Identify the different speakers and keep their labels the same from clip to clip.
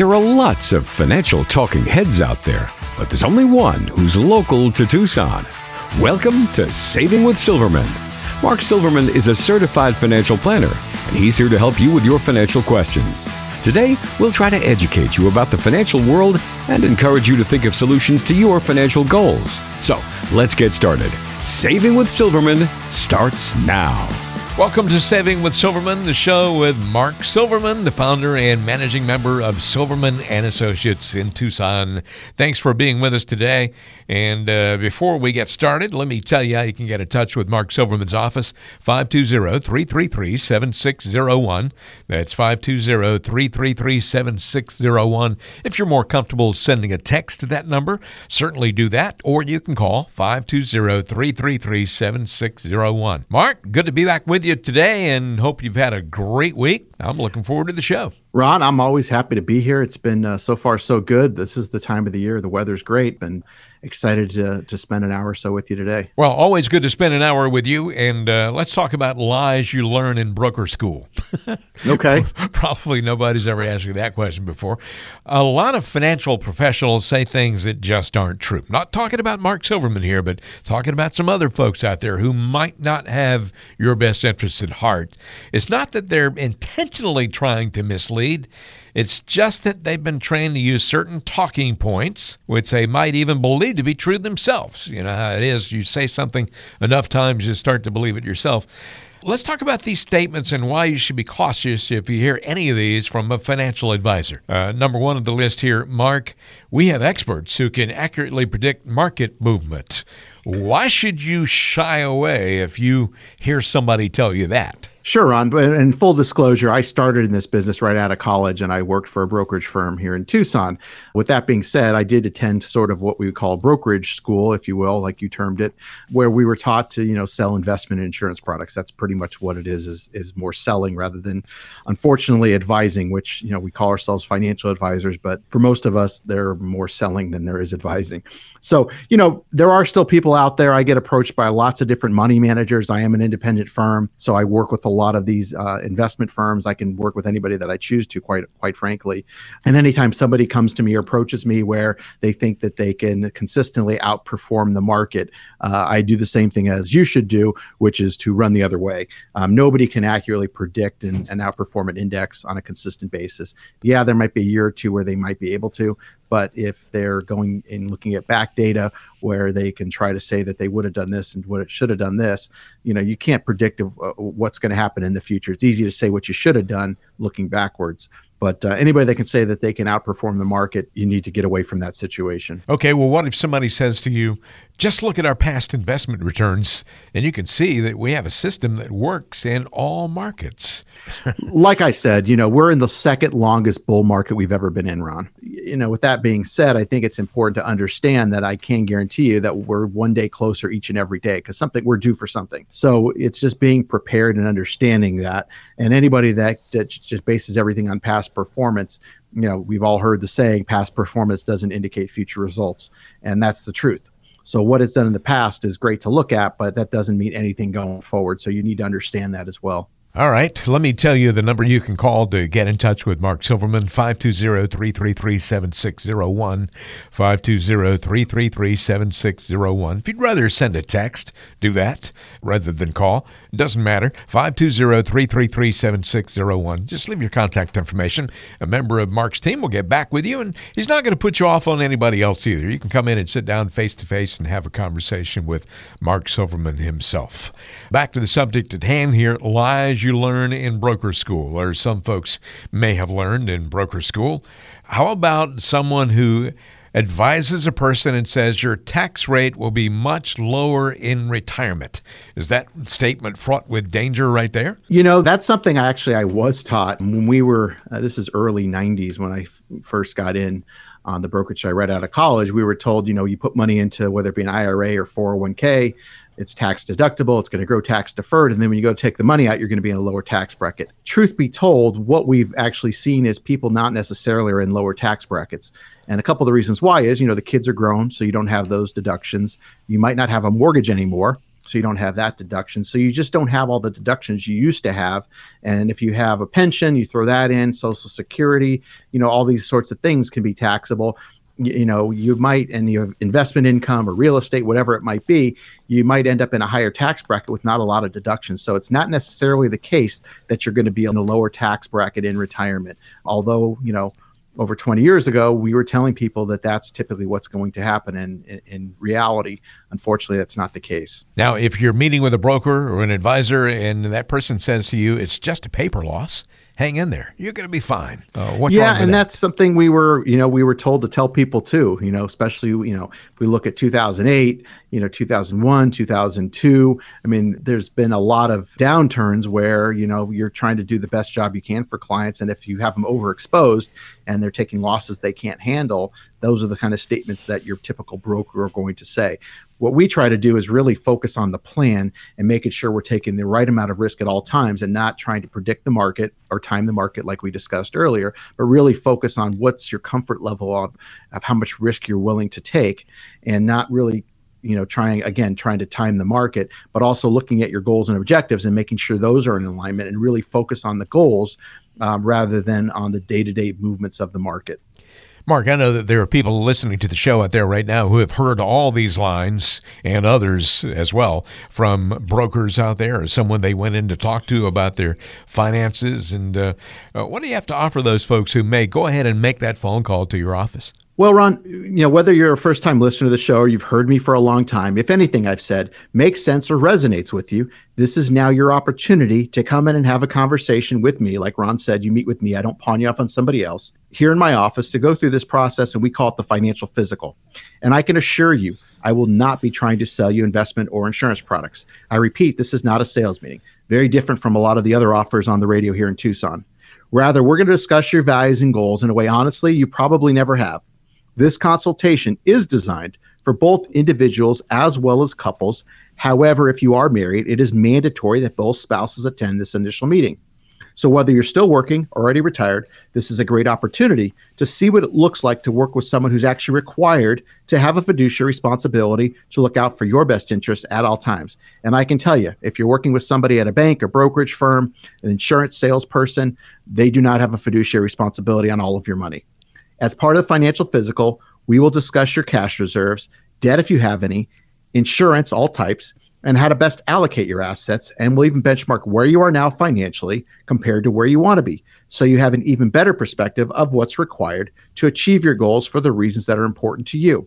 Speaker 1: There are lots of financial talking heads out there, but there's only one who's local to Tucson. Welcome to Saving with Silverman. Mark Silverman is a certified financial planner, and he's here to help you with your financial questions. Today, we'll try to educate you about the financial world and encourage you to think of solutions to your financial goals. So, let's get started. Saving with Silverman starts now.
Speaker 2: Welcome to Saving with Silverman, the show with Mark Silverman, the founder and managing member of Silverman and Associates in Tucson. Thanks for being with us today. And uh, before we get started, let me tell you how you can get in touch with Mark Silverman's office, 520-333-7601. That's 520-333-7601. If you're more comfortable sending a text to that number, certainly do that, or you can call 520-333-7601. Mark, good to be back with you today and hope you've had a great week. I'm looking forward to the show.
Speaker 3: Ron, I'm always happy to be here. It's been uh, so far so good. This is the time of the year. The weather's great and excited to, to spend an hour or so with you today.
Speaker 2: Well, always good to spend an hour with you. And uh, let's talk about lies you learn in broker school.
Speaker 3: okay.
Speaker 2: Probably nobody's ever asked you that question before. A lot of financial professionals say things that just aren't true. Not talking about Mark Silverman here, but talking about some other folks out there who might not have your best interests at heart. It's not that they're intentionally trying to mislead. It's just that they've been trained to use certain talking points, which they might even believe to be true themselves. You know how it is. You say something enough times, you start to believe it yourself. Let's talk about these statements and why you should be cautious if you hear any of these from a financial advisor. Uh, number one on the list here, Mark, we have experts who can accurately predict market movements. Why should you shy away if you hear somebody tell you that?
Speaker 3: Sure, Ron. But in full disclosure, I started in this business right out of college and I worked for a brokerage firm here in Tucson. With that being said, I did attend sort of what we would call brokerage school, if you will, like you termed it, where we were taught to, you know, sell investment insurance products. That's pretty much what it is, is, is more selling rather than unfortunately advising, which, you know, we call ourselves financial advisors, but for most of us, they're more selling than there is advising. So, you know, there are still people out there. I get approached by lots of different money managers. I am an independent firm, so I work with a lot of these uh, investment firms. I can work with anybody that I choose to, quite quite frankly. And anytime somebody comes to me or approaches me where they think that they can consistently outperform the market, uh, I do the same thing as you should do, which is to run the other way. Um, nobody can accurately predict and, and outperform an index on a consistent basis. Yeah, there might be a year or two where they might be able to, but if they're going and looking at back data where they can try to say that they would have done this and what it should have done this, you know, you can't predict uh, what's going to happen in the future. It's easy to say what you should have done looking backwards. But uh, anybody that can say that they can outperform the market, you need to get away from that situation.
Speaker 2: Okay, well, what if somebody says to you, just look at our past investment returns, and you can see that we have a system that works in all markets.
Speaker 3: like I said, you know, we're in the second longest bull market we've ever been in, Ron. You know, with that being said, I think it's important to understand that I can guarantee you that we're one day closer each and every day because something we're due for something. So it's just being prepared and understanding that. And anybody that, that just bases everything on past performance, you know, we've all heard the saying, past performance doesn't indicate future results. And that's the truth. So what it's done in the past is great to look at, but that doesn't mean anything going forward. So you need to understand that as well.
Speaker 2: All right. Let me tell you the number you can call to get in touch with Mark Silverman 520 333 7601. 520 333 7601. If you'd rather send a text, do that rather than call. Doesn't matter. 520 333 7601. Just leave your contact information. A member of Mark's team will get back with you, and he's not going to put you off on anybody else either. You can come in and sit down face to face and have a conversation with Mark Silverman himself. Back to the subject at hand here lies you learn in broker school, or some folks may have learned in broker school. How about someone who advises a person and says your tax rate will be much lower in retirement. Is that statement fraught with danger right there?
Speaker 3: You know, that's something I actually I was taught when we were uh, this is early 90s when I f- first got in on the brokerage I read out of college, we were told, you know, you put money into whether it be an IRA or 401k, it's tax deductible, it's going to grow tax deferred. And then when you go take the money out, you're going to be in a lower tax bracket. Truth be told, what we've actually seen is people not necessarily are in lower tax brackets. And a couple of the reasons why is, you know, the kids are grown, so you don't have those deductions. You might not have a mortgage anymore. so you don't have that deduction. So you just don't have all the deductions you used to have. And if you have a pension, you throw that in, Social Security, you know, all these sorts of things can be taxable. You, know, you might, and you have investment income or real estate, whatever it might be, you might end up in a higher tax bracket with not a lot of deductions. So it's not necessarily the case that you're going to be in a lower tax bracket in retirement. Although, you know, over 20 years ago, we were telling people that that's typically what's going to happen. And in, in, reality, unfortunately, that's not the case.
Speaker 2: Now, if you're meeting with a broker or an advisor and that person says to you, it's just a paper loss, hang in there. You're going to be fine.
Speaker 3: Uh, yeah, and that? that's something we were, you know, we were told to tell people too. You know, especially you know, if we look at 2008, you know, 2001, 2002. I mean, there's been a lot of downturns where you know you're trying to do the best job you can for clients, and if you have them overexposed and they're taking losses they can't handle, those are the kind of statements that your typical broker are going to say. What we try to do is really focus on the plan and making sure we're taking the right amount of risk at all times and not trying to predict the market or time the market like we discussed earlier, but really focus on what's your comfort level of, of how much risk you're willing to take and not really you know trying again trying to time the market but also looking at your goals and objectives and making sure those are in alignment and really focus on the goals um, rather than on the day-to-day movements of the market
Speaker 2: Mark, I know that there are people listening to the show out there right now who have heard all these lines and others as well from brokers out there or someone they went in to talk to about their finances. And uh, uh, what do you have to offer those folks who may go ahead and make that phone call to your office?
Speaker 3: Well, Ron, you know, whether you're a first time listener to the show or you've heard me for a long time, if anything I've said makes sense or resonates with you, this is now your opportunity to come in and have a conversation with me. Like Ron said, you meet with me. I don't pawn you off on somebody else here in my office to go through this process, and we call it the financial physical. And I can assure you, I will not be trying to sell you investment or insurance products. I repeat, this is not a sales meeting, very different from a lot of the other offers on the radio here in Tucson. Rather, we're going to discuss your values and goals in a way, honestly, you probably never have. This consultation is designed for both individuals as well as couples. However, if you are married, it is mandatory that both spouses attend this initial meeting. So, whether you're still working or already retired, this is a great opportunity to see what it looks like to work with someone who's actually required to have a fiduciary responsibility to look out for your best interests at all times. And I can tell you, if you're working with somebody at a bank, a brokerage firm, an insurance salesperson, they do not have a fiduciary responsibility on all of your money. As part of the financial physical, we will discuss your cash reserves, debt if you have any, insurance, all types, and how to best allocate your assets. And we'll even benchmark where you are now financially compared to where you want to be. So you have an even better perspective of what's required to achieve your goals for the reasons that are important to you.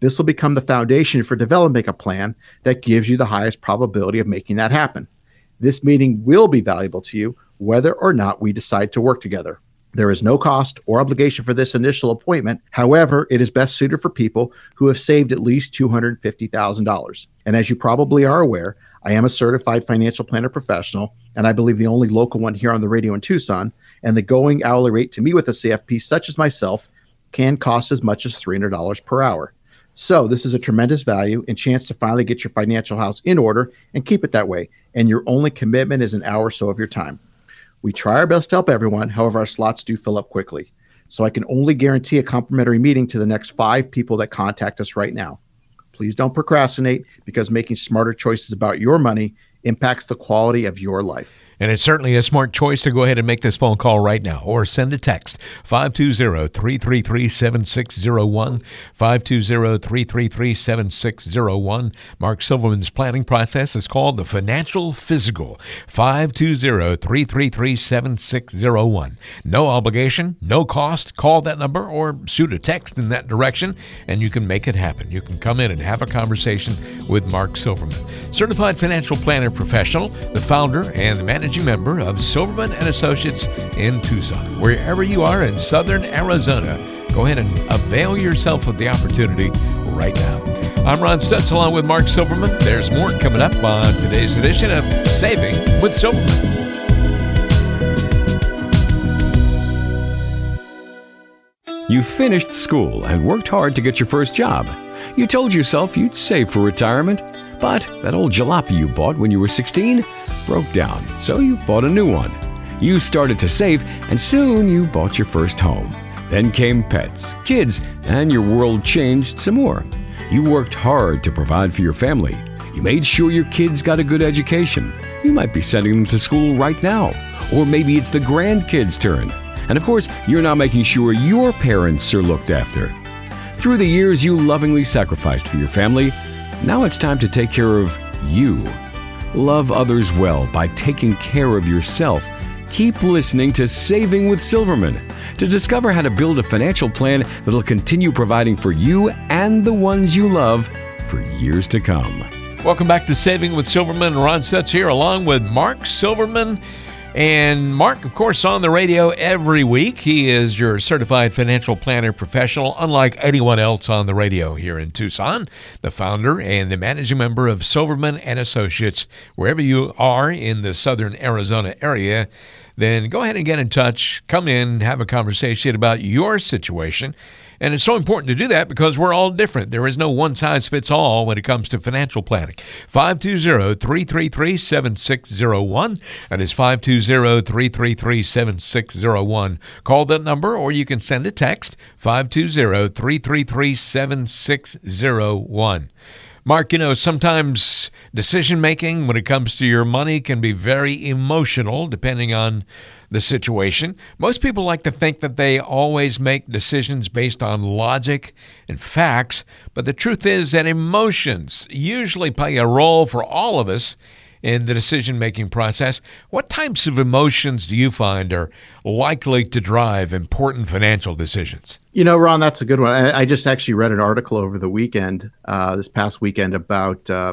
Speaker 3: This will become the foundation for developing a plan that gives you the highest probability of making that happen. This meeting will be valuable to you whether or not we decide to work together. There is no cost or obligation for this initial appointment. However, it is best suited for people who have saved at least $250,000. And as you probably are aware, I am a certified financial planner professional, and I believe the only local one here on the radio in Tucson. And the going hourly rate to meet with a CFP such as myself can cost as much as $300 per hour. So, this is a tremendous value and chance to finally get your financial house in order and keep it that way. And your only commitment is an hour or so of your time. We try our best to help everyone. However, our slots do fill up quickly. So I can only guarantee a complimentary meeting to the next five people that contact us right now. Please don't procrastinate because making smarter choices about your money impacts the quality of your life.
Speaker 2: And it's certainly a smart choice to go ahead and make this phone call right now or send a text 520 333 7601. 520 333 7601. Mark Silverman's planning process is called the Financial Physical. 520 333 7601. No obligation, no cost. Call that number or shoot a text in that direction and you can make it happen. You can come in and have a conversation with Mark Silverman. Certified financial planner professional, the founder and the managing member of Silverman and Associates in Tucson. Wherever you are in southern Arizona, go ahead and avail yourself of the opportunity right now. I'm Ron Stutz along with Mark Silverman. There's more coming up on today's edition of Saving with Silverman.
Speaker 1: You finished school and worked hard to get your first job. You told yourself you'd save for retirement, but that old jalopy you bought when you were 16 broke down, so you bought a new one. You started to save, and soon you bought your first home. Then came pets, kids, and your world changed some more. You worked hard to provide for your family. You made sure your kids got a good education. You might be sending them to school right now. Or maybe it's the grandkids' turn. And of course, you're now making sure your parents are looked after. Through the years you lovingly sacrificed for your family, now it's time to take care of you. Love others well by taking care of yourself. Keep listening to Saving with Silverman to discover how to build a financial plan that'll continue providing for you and the ones you love for years to come.
Speaker 2: Welcome back to Saving with Silverman. Ron Stutz here, along with Mark Silverman. And Mark, of course, on the radio every week. He is your certified financial planner professional, unlike anyone else on the radio here in Tucson. The founder and the managing member of Silverman and Associates. Wherever you are in the southern Arizona area, then go ahead and get in touch. Come in, have a conversation about your situation and it's so important to do that because we're all different. There is no one size fits all when it comes to financial planning. 520 333 7601. That is 520 333 7601. Call that number or you can send a text 520 333 7601. Mark, you know, sometimes decision making when it comes to your money can be very emotional depending on the situation. Most people like to think that they always make decisions based on logic and facts, but the truth is that emotions usually play a role for all of us in the decision making process. What types of emotions do you find are likely to drive important financial decisions?
Speaker 3: You know, Ron, that's a good one. I, just actually read an article over the weekend, uh, this past weekend, about uh,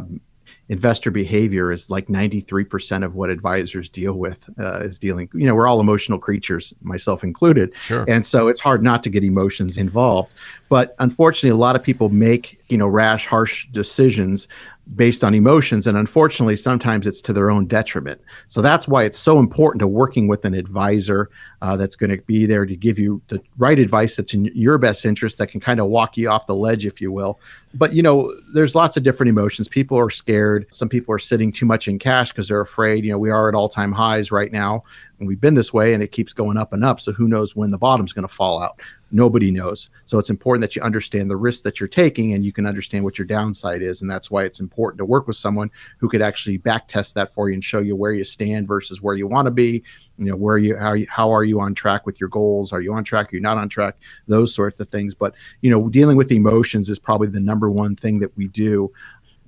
Speaker 3: investor behavior is like 93% of what advisors deal with uh, is dealing you know we're all emotional creatures myself included
Speaker 2: sure.
Speaker 3: and so it's hard not to get emotions involved but unfortunately a lot of people make you know rash harsh decisions based on emotions and unfortunately sometimes it's to their own detriment. So that's why it's so important to working with an advisor uh, that's going to be there to give you the right advice that's in your best interest that can kind of walk you off the ledge if you will. But you know there's lots of different emotions. People are scared. Some people are sitting too much in cash because they're afraid. You know we are at all-time highs right now and we've been this way and it keeps going up and up so who knows when the bottom's going to fall out nobody knows. So it's important that you understand the risk that you're taking and you can understand what your downside is. And that's why it's important to work with someone who could actually back test that for you and show you where you stand versus where you want to be. You know, where you how, you how are you on track with your goals? Are you on track? Are you not on track? Those sorts of things. But, you know, dealing with emotions is probably the number one thing that we do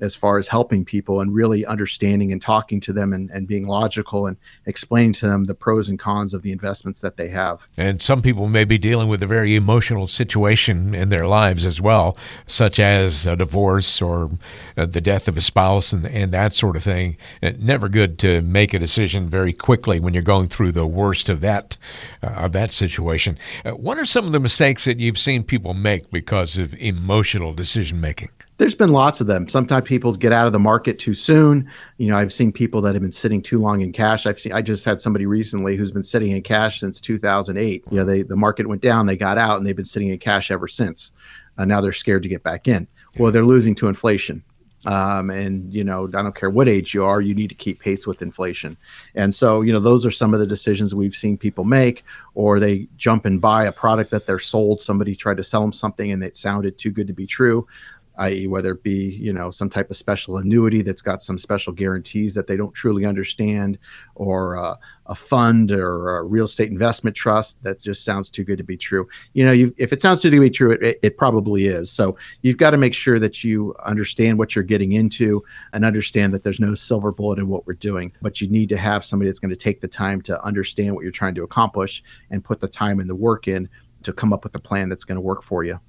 Speaker 3: as far as helping people and really understanding and talking to them and, and being logical and explaining to them the pros and cons of the investments that they have.
Speaker 2: And some people may be dealing with a very emotional situation in their lives as well, such as a divorce or uh, the death of a spouse and, and that sort of thing. It, never good to make a decision very quickly when you're going through the worst of that uh, of that situation. Uh, what are some of the mistakes that you've seen people make because of emotional decision making?
Speaker 3: There's been lots of them. Sometimes people get out of the market too soon. You know, I've seen people that have been sitting too long in cash. I've seen I just had somebody recently who's been sitting in cash since 2008. You know, they the market went down, they got out, and they've been sitting in cash ever since. Uh, now they're scared to get back in. Well, they're losing to inflation. Um, and you know, I don't care what age you are, you need to keep pace with inflation. And so, you know, those are some of the decisions we've seen people make, or they jump and buy a product that they're sold. Somebody tried to sell them something and it sounded too good to be true i.e., whether it be you know some type of special annuity that's got some special guarantees that they don't truly understand, or uh, a fund or a real estate investment trust that just sounds too good to be true. You know, if it sounds too good to be true, it, it probably is. So you've got to make sure that you understand what you're getting into and understand that there's no silver bullet in what we're doing. But you need to have somebody that's going to take the time to understand what you're trying to accomplish and put the time and the work in to come up with a plan that's going to work for you.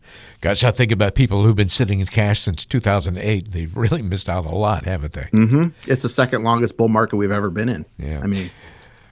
Speaker 2: Gosh, I think about people who've been sitting in cash since 2008. They've really missed out a lot, haven't they?
Speaker 3: Mm-hmm. It's the second longest bull market we've ever been in.
Speaker 2: Yeah.
Speaker 3: I mean,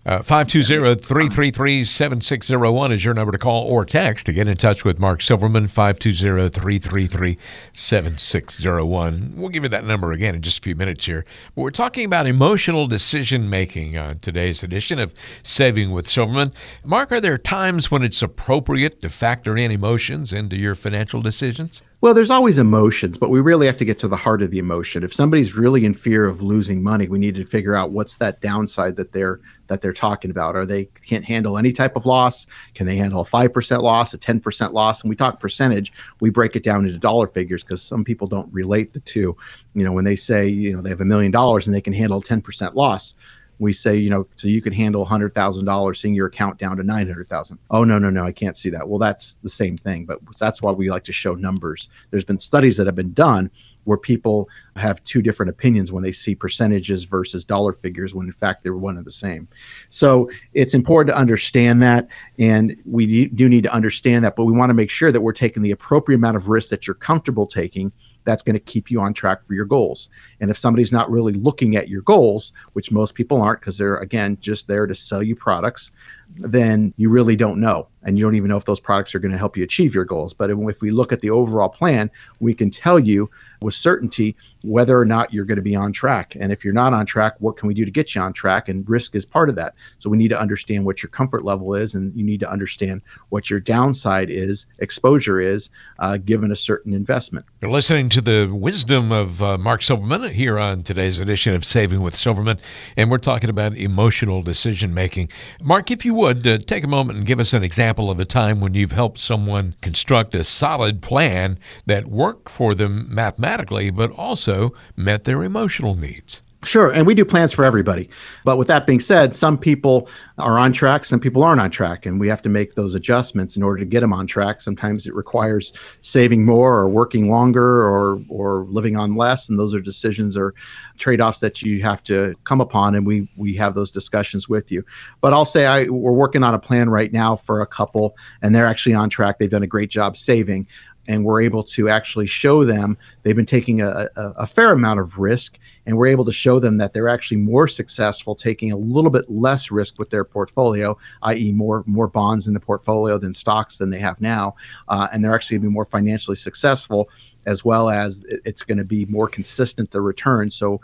Speaker 2: uh, 520 333 7601 is your number to call or text to get in touch with Mark Silverman. 520 333 7601. We'll give you that number again in just a few minutes here. But we're talking about emotional decision making on today's edition of Saving with Silverman. Mark, are there times when it's appropriate to factor in emotions into your financial decisions?
Speaker 3: Well, there's always emotions, but we really have to get to the heart of the emotion. If somebody's really in fear of losing money, we need to figure out what's that downside that they're that they're talking about. Are they can't handle any type of loss? Can they handle a five percent loss, a ten percent loss? And we talk percentage, we break it down into dollar figures because some people don't relate the two. You know, when they say you know they have a million dollars and they can handle ten percent loss, we say, you know, so you can handle $100,000, seeing your account down to 900,000. Oh, no, no, no, I can't see that. Well, that's the same thing, but that's why we like to show numbers. There's been studies that have been done where people have two different opinions when they see percentages versus dollar figures when in fact they're one and the same. So it's important to understand that. And we do need to understand that, but we want to make sure that we're taking the appropriate amount of risk that you're comfortable taking that's going to keep you on track for your goals. And if somebody's not really looking at your goals, which most people aren't because they're, again, just there to sell you products, then you really don't know. And you don't even know if those products are going to help you achieve your goals. But if we look at the overall plan, we can tell you with certainty whether or not you're going to be on track. And if you're not on track, what can we do to get you on track? And risk is part of that. So we need to understand what your comfort level is, and you need to understand what your downside is, exposure is, uh, given a certain investment.
Speaker 2: You're listening to the wisdom of uh, Mark Silverman here on today's edition of Saving with Silverman, and we're talking about emotional decision making. Mark, if you would uh, take a moment and give us an example of a time when you've helped someone construct a solid plan that worked for them mathematically, but also met their emotional needs.
Speaker 3: Sure, and we do plans for everybody. But with that being said, some people are on track, some people aren't on track, and we have to make those adjustments in order to get them on track. Sometimes it requires saving more or working longer or or living on less, and those are decisions or trade-offs that you have to come upon and we we have those discussions with you. But I'll say I we're working on a plan right now for a couple and they're actually on track. They've done a great job saving and we're able to actually show them they've been taking a, a, a, fair amount of risk and we're able to show them that they're actually more successful taking a little bit less risk with their portfolio i.e more more bonds in the portfolio than stocks than they have now uh, and they're actually going to be more financially successful as well as it's going to be more consistent the return. So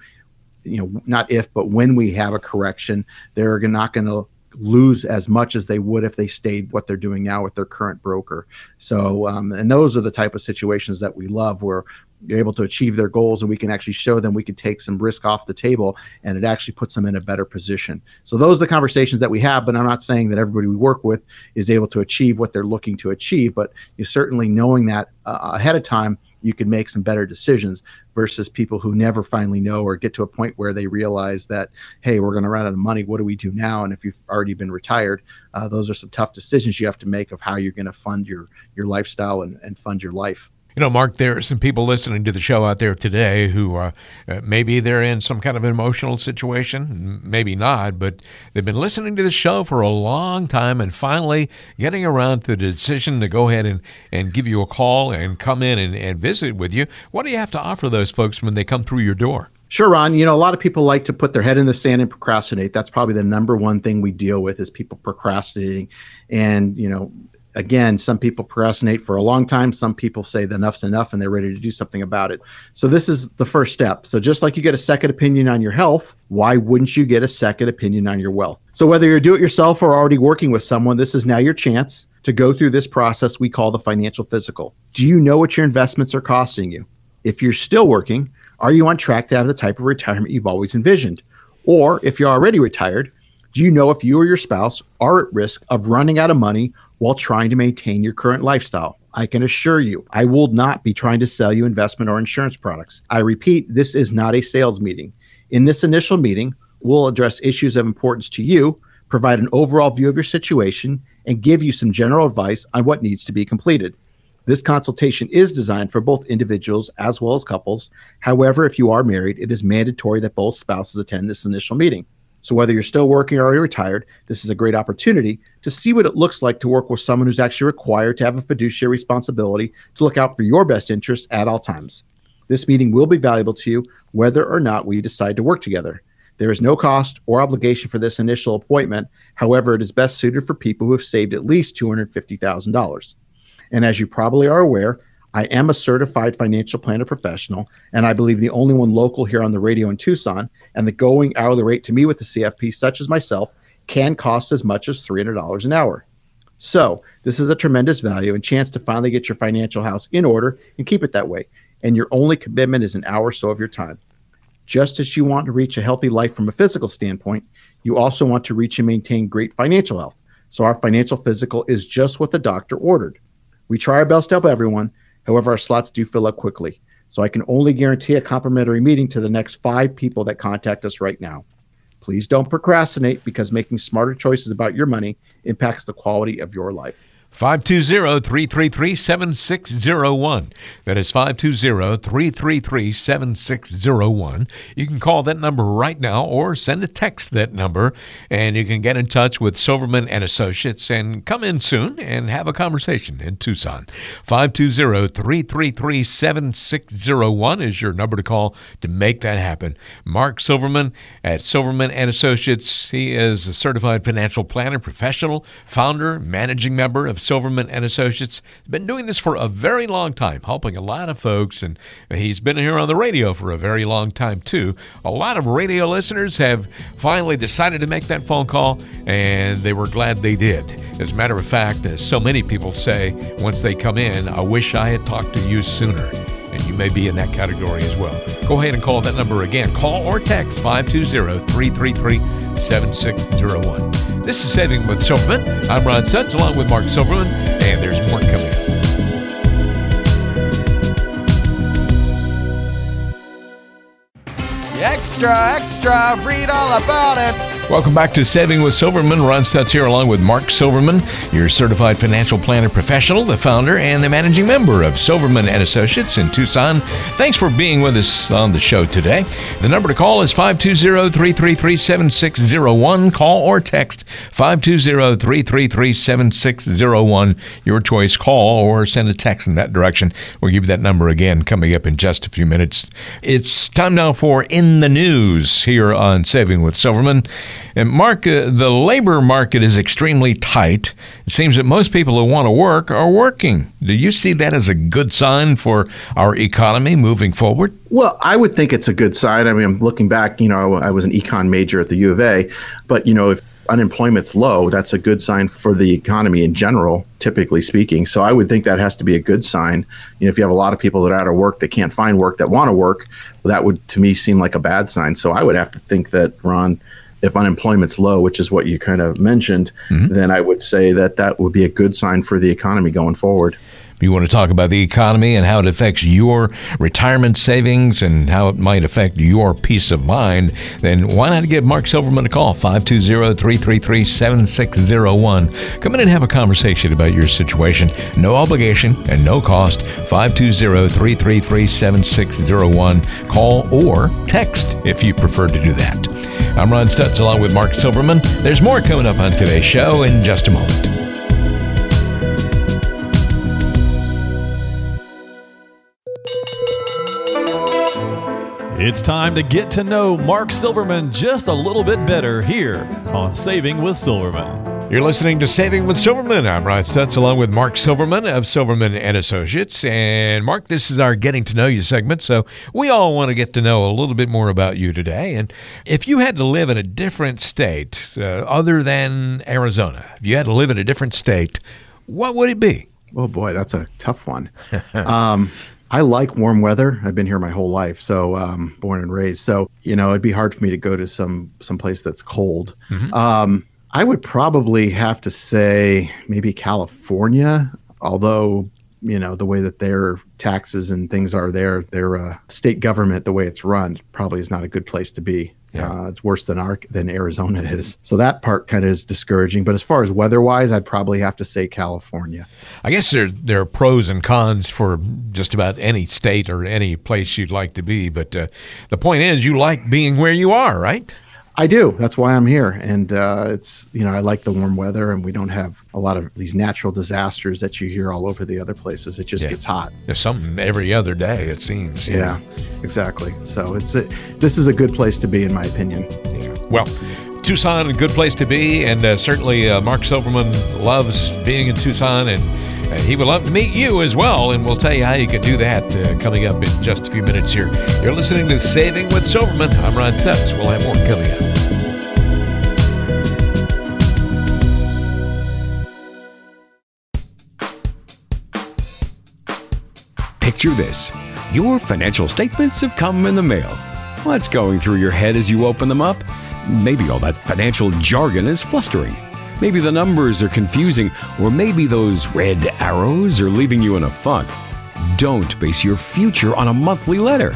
Speaker 3: you know not if but when we have a correction they're not going to lose as much as they would if they stayed what they're doing now with their current broker. So, um, and those are the type of situations that we love where you're able to achieve their goals and we can actually show them we can take some risk off the table and it actually puts them in a better position. So those are the conversations that we have, but I'm not saying that everybody we work with is able to achieve what they're looking to achieve, but you certainly knowing that uh, ahead of time you can make some better decisions versus people who never finally know or get to a point where they realize that hey we're going to run out of money. What do we do now? And if you've already been retired uh, those are some tough decisions you have to make of how you're going to fund your your lifestyle and, and fund your life
Speaker 2: you know, Mark, there are some people listening to the show out there today who uh, uh, maybe they're in some kind of emotional situation, maybe not, but they've been listening to the show for a long time and finally getting around to the decision to go ahead and, and give you a call and come in and, and visit with you. What do you have to offer those folks when they come through your door?
Speaker 3: Sure, Ron. You know, a lot of people like to put their head in the sand and procrastinate. That's probably the number one thing we deal with is people procrastinating. And, you know, again, some people procrastinate for a long time. Some people say the enough's enough and they're ready to do something about it. So this is the first step. So just like you get a second opinion on your health, why wouldn't you get a second opinion on your wealth? So whether you're do it yourself or already working with someone, this is now your chance to go through this process we call the financial physical. Do you know what your investments are costing you? If you're still working, are you on track to have the type of retirement you've always envisioned? Or if you're already retired, do you know if you or your spouse are at risk of running out of money while trying to maintain your current lifestyle. I can assure you, I will not be trying to sell you investment or insurance products. I repeat, this is not a sales meeting. In this initial meeting, we'll address issues of importance to you, provide an overall view of your situation, and give you some general advice on what needs to be completed. This consultation is designed for both individuals as well as couples. However, if you are married, it is mandatory that both spouses attend this initial meeting. So, whether you're still working or already retired, this is a great opportunity to see what it looks like to work with someone who's actually required to have a fiduciary responsibility to look out for your best interests at all times. This meeting will be valuable to you whether or not we decide to work together. There is no cost or obligation for this initial appointment. However, it is best suited for people who have saved at least $250,000. And as you probably are aware, I am a certified financial planner professional, and I believe the only one local here on the radio in Tucson. And the going hourly rate to me with the CFP, such as myself, can cost as much as $300 an hour. So, this is a tremendous value and chance to finally get your financial house in order and keep it that way. And your only commitment is an hour or so of your time. Just as you want to reach a healthy life from a physical standpoint, you also want to reach and maintain great financial health. So, our financial physical is just what the doctor ordered. We try our best to help everyone. However, our slots do fill up quickly. So, I can only guarantee a complimentary meeting to the next five people that contact us right now. Please don't procrastinate because making smarter choices about your money impacts the quality of your life.
Speaker 2: 520 333 7601. That is 520 333 7601. You can call that number right now or send a text that number and you can get in touch with Silverman and Associates and come in soon and have a conversation in Tucson. 520 333 7601 is your number to call to make that happen. Mark Silverman at Silverman and Associates. He is a certified financial planner, professional, founder, managing member of Silverman and Associates. has Been doing this for a very long time, helping a lot of folks, and he's been here on the radio for a very long time too. A lot of radio listeners have finally decided to make that phone call, and they were glad they did. As a matter of fact, as so many people say once they come in, I wish I had talked to you sooner. And you may be in that category as well. Go ahead and call that number again. Call or text 520 333 7601. This is Saving with Silverman. I'm Ron Stutz along with Mark Silverman, and there's more coming up.
Speaker 4: Extra, extra, read all about it.
Speaker 2: Welcome back to Saving with Silverman. Ron Stutz here along with Mark Silverman, your certified financial planner professional, the founder and the managing member of Silverman and Associates in Tucson. Thanks for being with us on the show today. The number to call is 520-333-7601. Call or text 520-333-7601. Your choice, call or send a text in that direction. We'll give you that number again coming up in just a few minutes. It's time now for In the News here on Saving with Silverman. And Mark, uh, the labor market is extremely tight. It seems that most people who want to work are working. Do you see that as a good sign for our economy moving forward?
Speaker 3: Well, I would think it's a good sign. I mean, I'm looking back, you know, I was an econ major at the U of A, but, you know, if unemployment's low, that's a good sign for the economy in general, typically speaking. So I would think that has to be a good sign. You know, if you have a lot of people that are out of work that can't find work that want to work, that would to me seem like a bad sign. So I would have to think that Ron if unemployment's low, which is what you kind of mentioned, mm-hmm. then I would say that that would be a good sign for the economy going forward.
Speaker 2: You want to talk about the economy and how it affects your retirement savings and how it might affect your peace of mind, then why not give Mark Silverman a call, 520-333-7601. Come in and have a conversation about your situation. No obligation and no cost. 520-333-7601. Call or text if you prefer to do that. I'm Ron Stutz along with Mark Silverman. There's more coming up on today's show in just a moment.
Speaker 5: It's time to get to know Mark Silverman just a little bit better here on Saving with Silverman.
Speaker 2: You're listening to Saving with Silverman. I'm Ron Stutz along with Mark Silverman of Silverman and Associates. And Mark, this is our getting to know you segment. So we all want to get to know a little bit more about you today. And if you had to live in a different state uh, other than Arizona, if you had to live in a different state, what would it be?
Speaker 3: Oh boy, that's a tough one. um, I like warm weather. I've been here my whole life, so um, born and raised. So you know, it'd be hard for me to go to some some place that's cold. Mm-hmm. Um, I would probably have to say maybe California, although you know the way that their taxes and things are there, their uh, state government, the way it's run, probably is not a good place to be. Yeah. Uh, it's worse than our than Arizona is. So that part kind of is discouraging. But as far as weather wise, I'd probably have to say California.
Speaker 2: I guess there there are pros and cons for just about any state or any place you'd like to be. But uh, the point is, you like being where you are, right?
Speaker 3: I do. That's why I'm here. And uh, it's, you know, I like the warm weather and we don't have a lot of these natural disasters that you hear all over the other places. It just yeah. gets hot.
Speaker 2: There's something every other day, it seems.
Speaker 3: Yeah, exactly. So it's a, this is a good place to be, in my opinion.
Speaker 2: Yeah. Well, Tucson, a good place to be. And uh, certainly uh, Mark Silverman loves being in Tucson and and he would love to meet you as well, and we'll tell you how you can do that uh, coming up in just a few minutes here. You're listening to Saving with Silverman. I'm Ron Stutz. We'll have more coming up.
Speaker 1: Picture this your financial statements have come in the mail. What's going through your head as you open them up? Maybe all that financial jargon is flustering. Maybe the numbers are confusing, or maybe those red arrows are leaving you in a funk. Don't base your future on a monthly letter.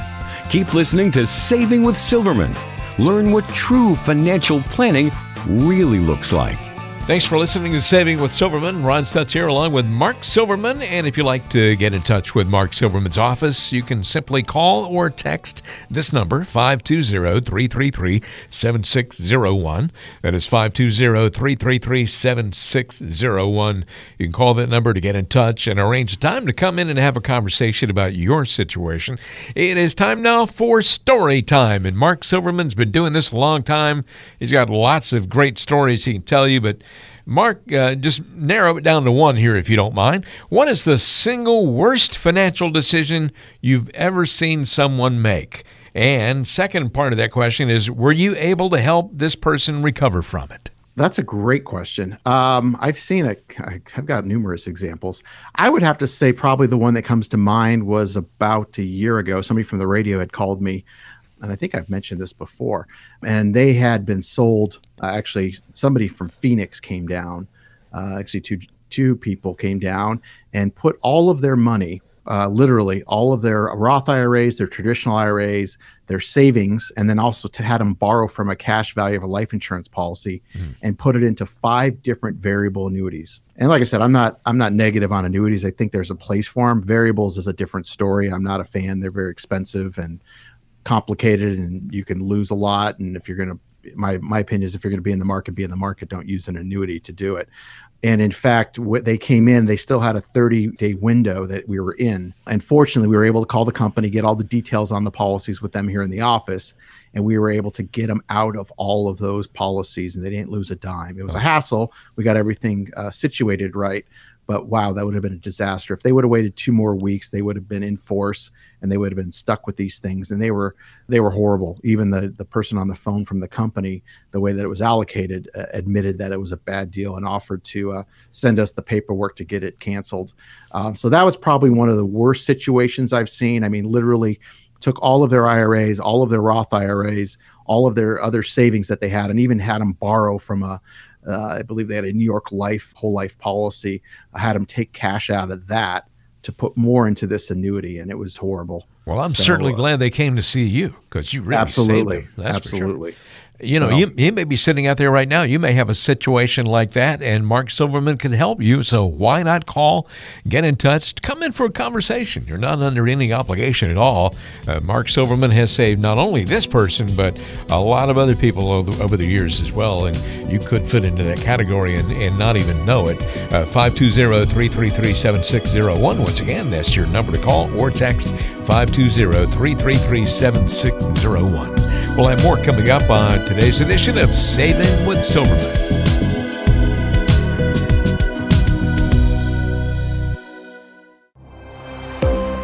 Speaker 1: Keep listening to Saving with Silverman. Learn what true financial planning really looks like.
Speaker 2: Thanks for listening to Saving with Silverman. Ron Stutz here along with Mark Silverman. And if you'd like to get in touch with Mark Silverman's office, you can simply call or text this number, 520-333-7601. That is 520-333-7601. You can call that number to get in touch and arrange a time to come in and have a conversation about your situation. It is time now for story time. And Mark Silverman's been doing this a long time. He's got lots of great stories he can tell you, but Mark, uh, just narrow it down to one here, if you don't mind. What is the single worst financial decision you've ever seen someone make? And second part of that question is, were you able to help this person recover from it?
Speaker 3: That's a great question. Um, I've seen it. I've got numerous examples. I would have to say probably the one that comes to mind was about a year ago. Somebody from the radio had called me and I think I've mentioned this before, and they had been sold. Uh, actually, somebody from Phoenix came down. Uh, actually, two two people came down and put all of their money, uh, literally all of their Roth IRAs, their traditional IRAs, their savings, and then also to had them borrow from a cash value of a life insurance policy mm. and put it into five different variable annuities. And like I said, I'm not I'm not negative on annuities. I think there's a place for them. Variables is a different story. I'm not a fan. They're very expensive and complicated and you can lose a lot. And if you're going to, my, my opinion is if you're going to be in the market, be in the market, don't use an annuity to do it. And in fact, what they came in, they still had a 30 day window that we were in. And fortunately, we were able to call the company, get all the details on the policies with them here in the office. And we were able to get them out of all of those policies and they didn't lose a dime. It was a hassle. We got everything uh, situated right. But wow, that would have been a disaster. If they would have waited two more weeks, they would have been in force and they would have been stuck with these things. And they were they were horrible. Even the the person on the phone from the company, the way that it was allocated, uh, admitted that it was a bad deal and offered to uh, send us the paperwork to get it canceled. Um, so that was probably one of the worst situations I've seen. I mean, literally took all of their IRAs, all of their Roth IRAs, all of their other savings that they had, and even had them borrow from a uh, I believe they had a New York Life whole life policy. I had them take cash out of that to put more into this annuity, and it was horrible.
Speaker 2: Well, I'm so, certainly uh, glad they came to see you because you really
Speaker 3: absolutely,
Speaker 2: saved them.
Speaker 3: absolutely.
Speaker 2: Sure you know, so. you, you may be sitting out there right now. You may have a situation like that, and Mark Silverman can help you. So why not call, get in touch, come in for a conversation? You're not under any obligation at all. Uh, Mark Silverman has saved not only this person, but a lot of other people over, over the years as well. And you could fit into that category and, and not even know it. Uh, 520 333 7601. Once again, that's your number to call or text 520 333 7601. We'll have more coming up on today's edition of Saving with Silverman.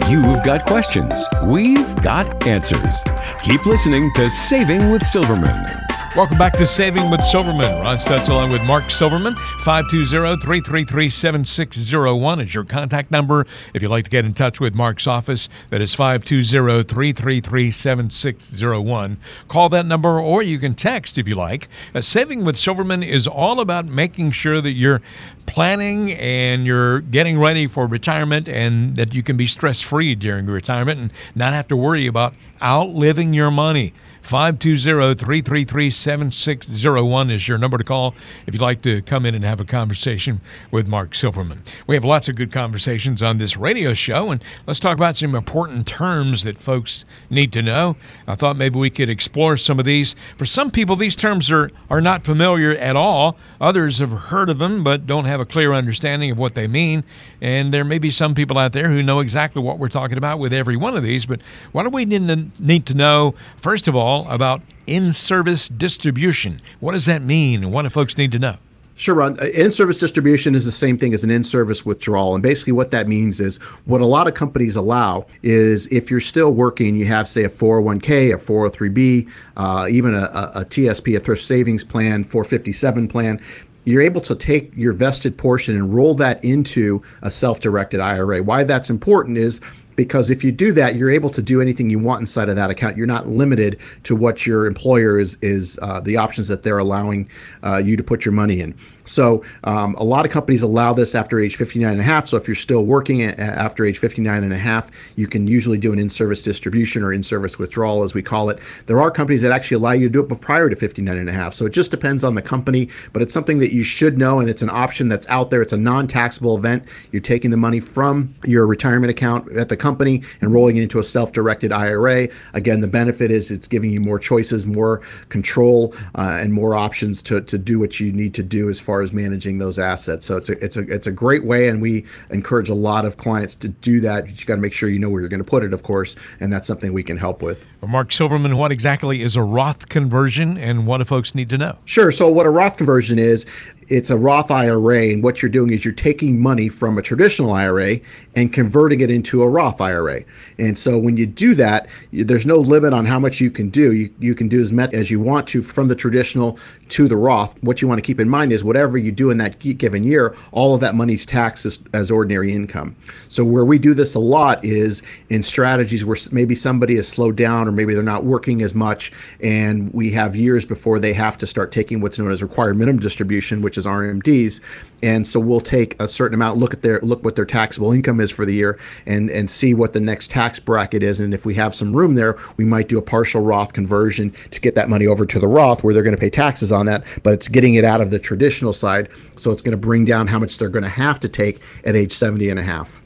Speaker 1: You've got questions. We've got answers. Keep listening to Saving with Silverman.
Speaker 2: Welcome back to Saving with Silverman. Ron Stutz along with Mark Silverman. 520-333-7601 is your contact number. If you'd like to get in touch with Mark's office, that is 520-333-7601. Call that number or you can text if you like. Uh, Saving with Silverman is all about making sure that you're planning and you're getting ready for retirement and that you can be stress-free during retirement and not have to worry about outliving your money. 520 333 7601 is your number to call if you'd like to come in and have a conversation with Mark Silverman. We have lots of good conversations on this radio show, and let's talk about some important terms that folks need to know. I thought maybe we could explore some of these. For some people, these terms are, are not familiar at all. Others have heard of them but don't have a clear understanding of what they mean. And there may be some people out there who know exactly what we're talking about with every one of these. But what do we need to know, first of all, about in service distribution. What does that mean, and what do folks need to know?
Speaker 3: Sure, Ron. Uh, in service distribution is the same thing as an in service withdrawal. And basically, what that means is what a lot of companies allow is if you're still working, you have, say, a 401k, a 403b, uh, even a, a, a TSP, a thrift savings plan, 457 plan you're able to take your vested portion and roll that into a self-directed IRA. Why that's important is because if you do that, you're able to do anything you want inside of that account. You're not limited to what your employer is is uh, the options that they're allowing uh, you to put your money in. So um, a lot of companies allow this after age 59 and a half. So if you're still working after age 59 and a half, you can usually do an in-service distribution or in-service withdrawal, as we call it. There are companies that actually allow you to do it prior to 59 and a half. So it just depends on the company, but it's something that you should know, and it's an option that's out there. It's a non-taxable event. You're taking the money from your retirement account at the company and rolling it into a self-directed IRA. Again, the benefit is it's giving you more choices, more control, uh, and more options to, to do what you need to do as far far as managing those assets. So it's a it's a it's a great way, and we encourage a lot of clients to do that. You got to make sure you know where you're going to put it, of course, and that's something we can help with.
Speaker 2: Mark Silverman, what exactly is a Roth conversion, and what do folks need to know?
Speaker 3: Sure. So what a Roth conversion is, it's a Roth IRA, and what you're doing is you're taking money from a traditional IRA and converting it into a Roth IRA. And so when you do that, there's no limit on how much you can do. You, you can do as much as you want to from the traditional to the Roth. What you want to keep in mind is whatever you do in that given year, all of that money's taxed as, as ordinary income. So where we do this a lot is in strategies where maybe somebody has slowed down or maybe they're not working as much, and we have years before they have to start taking what's known as required minimum distribution, which is RMDs. And so we'll take a certain amount, look at their look what their taxable income is for the year, and and see what the next tax bracket is. And if we have some room there, we might do a partial Roth conversion to get that money over to the Roth, where they're going to pay taxes on that, but it's getting it out of the traditional side, so it's going to bring down how much they're going to have to take at age 70 and a half.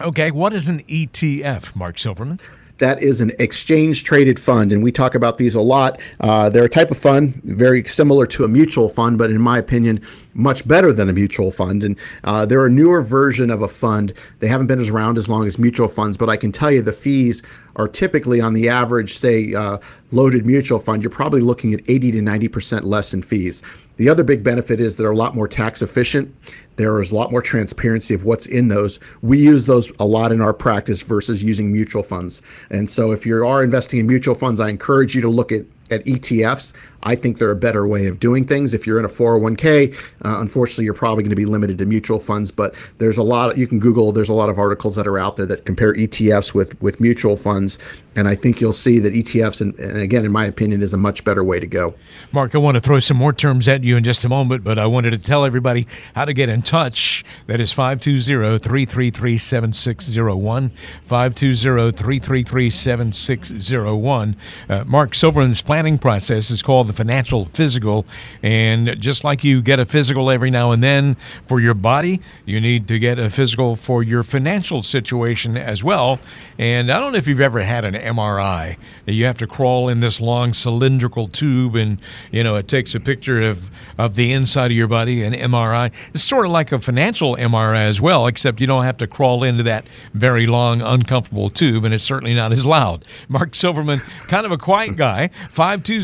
Speaker 2: Okay, what is an ETF, Mark Silverman?
Speaker 3: That is an exchange traded fund. And we talk about these a lot. Uh, they're a type of fund very similar to a mutual fund, but in my opinion, much better than a mutual fund. And uh, they're a newer version of a fund. They haven't been around as long as mutual funds, but I can tell you the fees are typically on the average, say, uh, loaded mutual fund, you're probably looking at 80 to 90% less in fees. The other big benefit is they're a lot more tax efficient. There is a lot more transparency of what's in those. We use those a lot in our practice versus using mutual funds. And so if you are investing in mutual funds, I encourage you to look at at ETFs. I think they're a better way of doing things. If you're in a 401k, uh, unfortunately, you're probably going to be limited to mutual funds. But there's a lot. You can Google. There's a lot of articles that are out there that compare ETFs with with mutual funds, and I think you'll see that ETFs, and, and again, in my opinion, is a much better way to go.
Speaker 2: Mark, I want to throw some more terms at you in just a moment, but I wanted to tell everybody how to get in touch. That is 520-333-7601. 520-333-7601. Uh, Mark Silverman's planning process is called the financial physical. And just like you get a physical every now and then for your body, you need to get a physical for your financial situation as well. And I don't know if you've ever had an MRI. You have to crawl in this long cylindrical tube, and you know it takes a picture of of the inside of your body. An MRI. It's sort of like a financial MRI as well, except you don't have to crawl into that very long, uncomfortable tube, and it's certainly not as loud. Mark Silverman, kind of a quiet guy. 520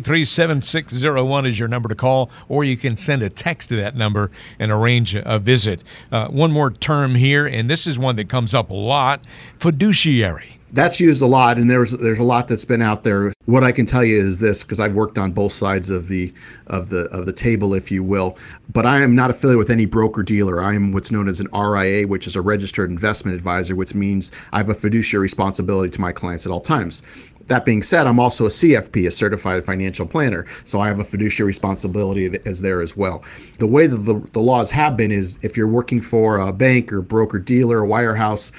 Speaker 2: 333 7601 is your number to call, or you can send a text to that number and arrange a visit. Uh, one more term here, and this is one that comes up a lot fiduciary
Speaker 3: that's used a lot and there's there's a lot that's been out there. What i can tell you is this because i've worked on both sides of the of the of the table if you will. But i am not affiliated with any broker dealer. I am what's known as an ria which is a registered investment advisor which means i have a fiduciary responsibility to my clients at all times. That being said, I'm also a CFP, a certified financial planner, so I have a fiduciary responsibility as there as well. The way that the, the laws have been is if you're working for a bank or broker dealer, wirehouse,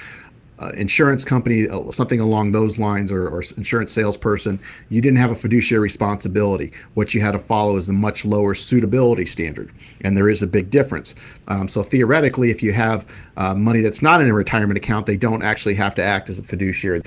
Speaker 3: uh, insurance company, uh, something along those lines, or, or, insurance salesperson, you didn't have a fiduciary responsibility. What you had to follow is the much lower suitability standard, and there is a big difference. Um, so theoretically, if you have uh, money that's not in a retirement account, they don't actually have to act as a fiduciary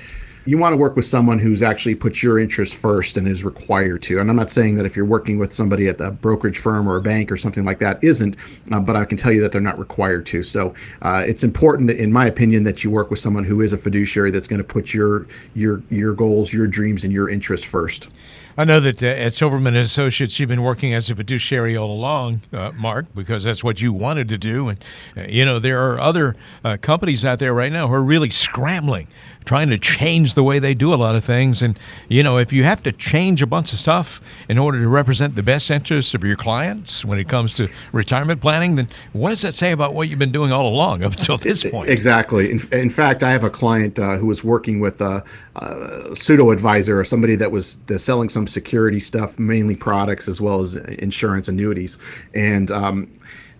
Speaker 3: you want to work with someone who's actually puts your interest first and is required to. And I'm not saying that if you're working with somebody at a brokerage firm or a bank or something like that isn't, uh, but I can tell you that they're not required to. So uh, it's important, in my opinion, that you work with someone who is a fiduciary that's going to put your your your goals, your dreams, and your interests first.
Speaker 2: I know that uh, at Silverman Associates, you've been working as a fiduciary all along, uh, Mark, because that's what you wanted to do. And uh, you know there are other uh, companies out there right now who are really scrambling, trying to change the way they do a lot of things. And you know if you have to change a bunch of stuff in order to represent the best interests of your clients when it comes to retirement planning, then what does that say about what you've been doing all along up until this point?
Speaker 3: Exactly. In, in fact, I have a client uh, who was working with a, a pseudo advisor or somebody that was selling some security stuff, mainly products as well as insurance annuities, and um,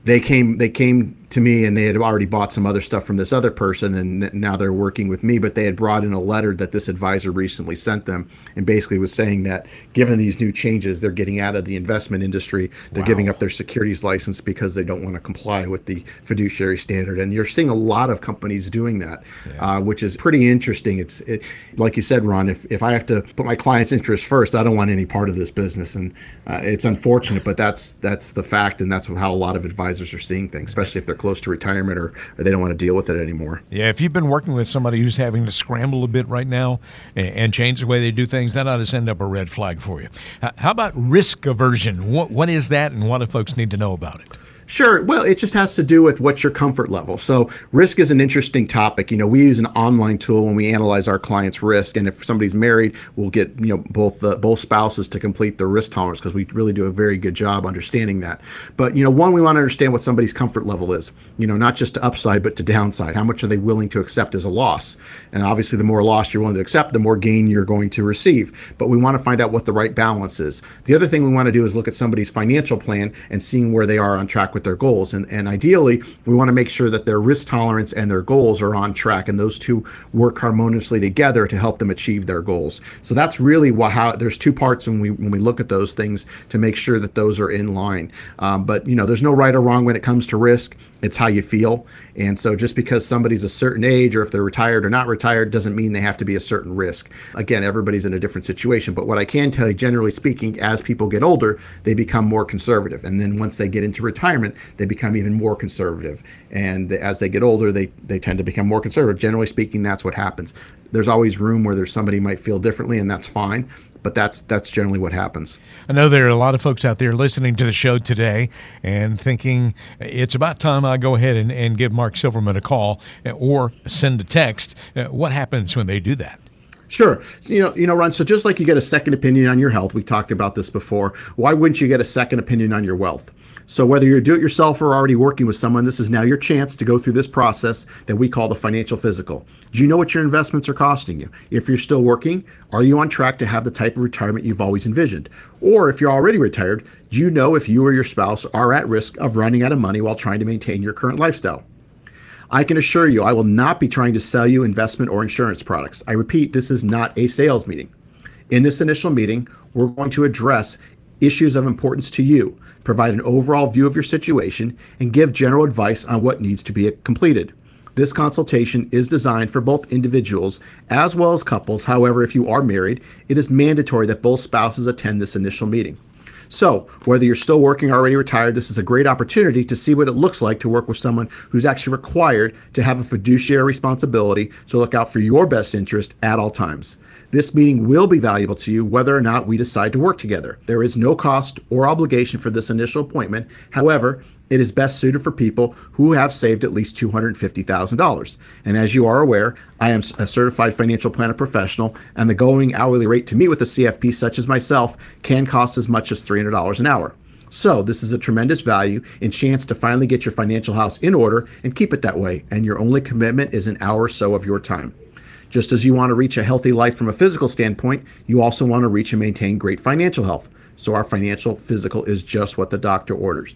Speaker 3: they came they came to me and they had already bought some other stuff from this other person and now they're working with me but they had brought in a letter that this advisor recently sent them and basically was saying that given these new changes they're getting out of the investment industry they're wow. giving up their securities license because they don't want to comply with the fiduciary standard and you're seeing a lot of companies doing that yeah. uh, which is pretty interesting it's it, like you said ron if, if i have to put my client's interest first i don't want any part of this business and uh, it's unfortunate but that's that's the fact and that's how a lot of advisors are seeing things especially if they're close to retirement or, or they don't want to deal with it anymore.
Speaker 2: Yeah, if you've been working with somebody who's having to scramble a bit right now and, and change the way they do things, that ought to send up a red flag for you. How about risk aversion? What, what is that, and what do folks need to know about it?
Speaker 3: Sure. Well, it just has to do with what's your comfort level. So, risk is an interesting topic. You know, we use an online tool when we analyze our clients' risk, and if somebody's married, we'll get you know both the both spouses to complete the risk tolerance because we really do a very good job understanding that. But you know, one, we want to understand what somebody's comfort level is. You know, not just to upside, but to downside. How much are they willing to accept as a loss? And obviously, the more loss you're willing to accept, the more gain you're going to receive. But we want to find out what the right balance is. The other thing we want to do is look at somebody's financial plan and seeing where they are on track with their goals. And, and ideally, we want to make sure that their risk tolerance and their goals are on track, and those two work harmoniously together to help them achieve their goals. So that's really what, how there's two parts when we when we look at those things to make sure that those are in line. Um, but you know, there's no right or wrong when it comes to risk. It's how you feel. And so just because somebody's a certain age or if they're retired or not retired doesn't mean they have to be a certain risk. Again, everybody's in a different situation. But what I can tell you, generally speaking, as people get older, they become more conservative. And then once they get into retirement, they become even more conservative. And as they get older, they, they tend to become more conservative. Generally speaking, that's what happens. There's always room where there's somebody might feel differently, and that's fine but that's that's generally what happens.
Speaker 2: I know there are a lot of folks out there listening to the show today and thinking it's about time I go ahead and, and give Mark Silverman a call or send a text. Uh, what happens when they do that?
Speaker 3: Sure. You know, you know, Ron. So just like you get a second opinion on your health, we talked about this before. Why wouldn't you get a second opinion on your wealth? So, whether you're do it yourself or already working with someone, this is now your chance to go through this process that we call the financial physical. Do you know what your investments are costing you? If you're still working, are you on track to have the type of retirement you've always envisioned? Or if you're already retired, do you know if you or your spouse are at risk of running out of money while trying to maintain your current lifestyle? I can assure you, I will not be trying to sell you investment or insurance products. I repeat, this is not a sales meeting. In this initial meeting, we're going to address issues of importance to you provide an overall view of your situation, and give general advice on what needs to be completed. This consultation is designed for both individuals as well as couples. However, if you are married, it is mandatory that both spouses attend this initial meeting. So, whether you're still working or already retired, this is a great opportunity to see what it looks like to work with someone who's actually required to have a fiduciary responsibility to look out for your best interest at all times. This meeting will be valuable to you whether or not we decide to work together. There is no cost or obligation for this initial appointment. However, it is best suited for people who have saved at least $250,000. And as you are aware, I am a certified financial planner professional, and the going hourly rate to meet with a CFP such as myself can cost as much as $300 an hour. So, this is a tremendous value and chance to finally get your financial house in order and keep it that way. And your only commitment is an hour or so of your time. Just as you want to reach a healthy life from a physical standpoint, you also want to reach and maintain great financial health. So, our financial physical is just what the doctor orders.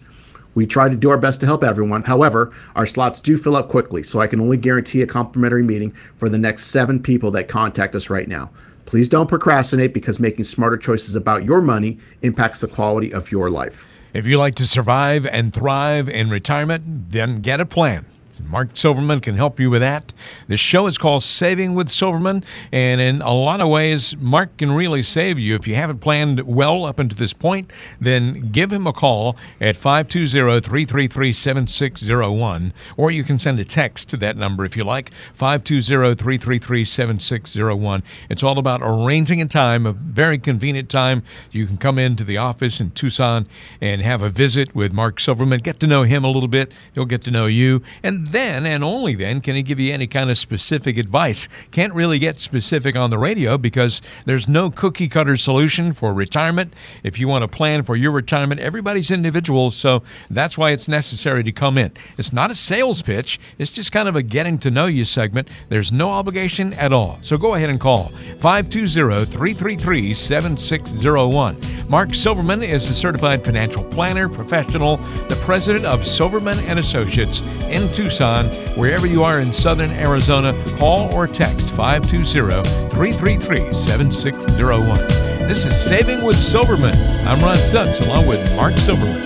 Speaker 3: We try to do our best to help everyone. However, our slots do fill up quickly, so I can only guarantee a complimentary meeting for the next seven people that contact us right now. Please don't procrastinate because making smarter choices about your money impacts the quality of your life.
Speaker 2: If you like to survive and thrive in retirement, then get a plan. Mark Silverman can help you with that. This show is called Saving with Silverman, and in a lot of ways, Mark can really save you. If you haven't planned well up until this point, then give him a call at 520 333 7601, or you can send a text to that number if you like 520 333 7601. It's all about arranging a time, a very convenient time. You can come into the office in Tucson and have a visit with Mark Silverman, get to know him a little bit, he'll get to know you, and then and only then can he give you any kind of specific advice. Can't really get specific on the radio because there's no cookie cutter solution for retirement. If you want to plan for your retirement, everybody's individual, so that's why it's necessary to come in. It's not a sales pitch, it's just kind of a getting to know you segment. There's no obligation at all. So go ahead and call 520 333 7601. Mark Silverman is a certified financial planner professional, the president of Silverman and Associates in Tucson. Wherever you are in southern Arizona, call or text 520-333-7601. This is Saving with Silverman. I'm Ron Stutz along with Mark Silverman.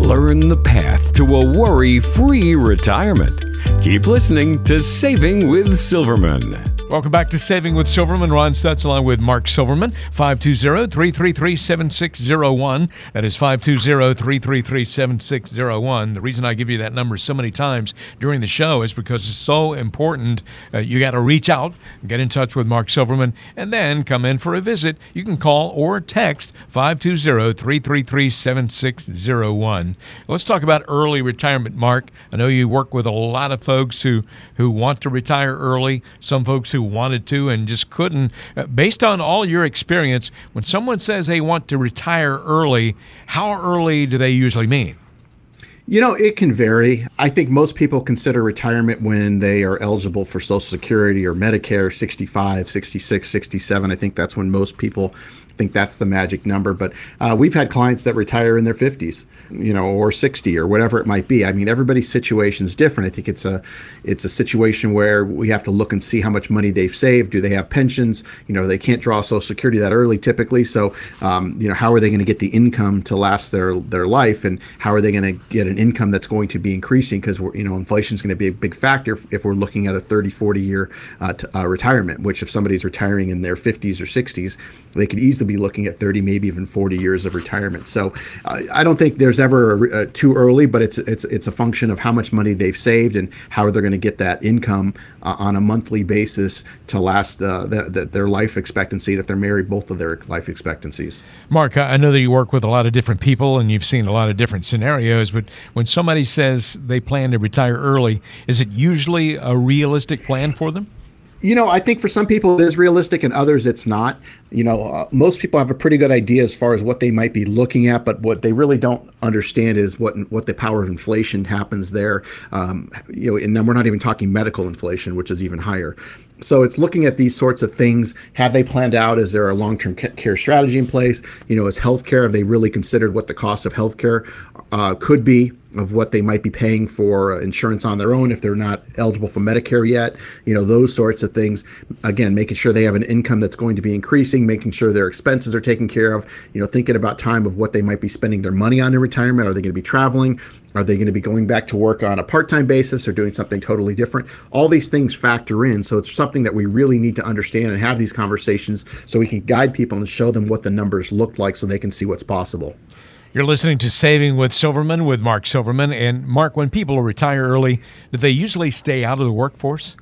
Speaker 1: Learn the path to a worry free retirement. Keep listening to Saving with Silverman.
Speaker 2: Welcome back to Saving with Silverman. Ron Stutz along with Mark Silverman. 520-333-7601. That is 520-333-7601. The reason I give you that number so many times during the show is because it's so important. Uh, you got to reach out, get in touch with Mark Silverman, and then come in for a visit. You can call or text 520-333-7601. Let's talk about early retirement, Mark. I know you work with a lot of folks who, who want to retire early, some folks who wanted to and just couldn't. Uh, based on all your experience, when someone says they want to retire early, how early do they usually mean?
Speaker 3: You know, it can vary. I think most people consider retirement when they are eligible for Social Security or Medicare 65, 66, 67. I think that's when most people think that's the magic number. But uh, we've had clients that retire in their 50s, you know, or 60 or whatever it might be. I mean, everybody's situation is different. I think it's a it's a situation where we have to look and see how much money they've saved. Do they have pensions? You know, they can't draw Social Security that early typically. So, um, you know, how are they going to get the income to last their their life, and how are they going to get an income that's going to be increasing? Because you know, inflation is going to be a big factor if we're looking at a 30, 40 year uh, t- uh, retirement. Which, if somebody's retiring in their 50s or 60s, they could easily be looking at 30, maybe even 40 years of retirement. So uh, I don't think there's ever a, a, too early, but it's it's it's a function of how much money they've saved and how they're going to get that income uh, on a monthly basis to last uh, the, the, their life expectancy. And if they're married, both of their life expectancies.
Speaker 2: Mark, I know that you work with a lot of different people and you've seen a lot of different scenarios, but when somebody says they plan to retire early, is it usually a realistic plan for them?
Speaker 3: You know, I think for some people it is realistic, and others it's not. You know, uh, most people have a pretty good idea as far as what they might be looking at, but what they really don't understand is what what the power of inflation happens there. Um, you know, and then we're not even talking medical inflation, which is even higher. So it's looking at these sorts of things. Have they planned out? Is there a long-term care strategy in place? You know, is healthcare? Have they really considered what the cost of healthcare uh, could be? of what they might be paying for insurance on their own if they're not eligible for Medicare yet, you know, those sorts of things. Again, making sure they have an income that's going to be increasing, making sure their expenses are taken care of, you know, thinking about time of what they might be spending their money on in retirement. Are they going to be traveling? Are they going to be going back to work on a part time basis or doing something totally different? All these things factor in. So it's something that we really need to understand and have these conversations so we can guide people and show them what the numbers look like so they can see what's possible.
Speaker 2: You're listening to Saving with Silverman with Mark Silverman. And Mark, when people retire early, do they usually stay out of the workforce?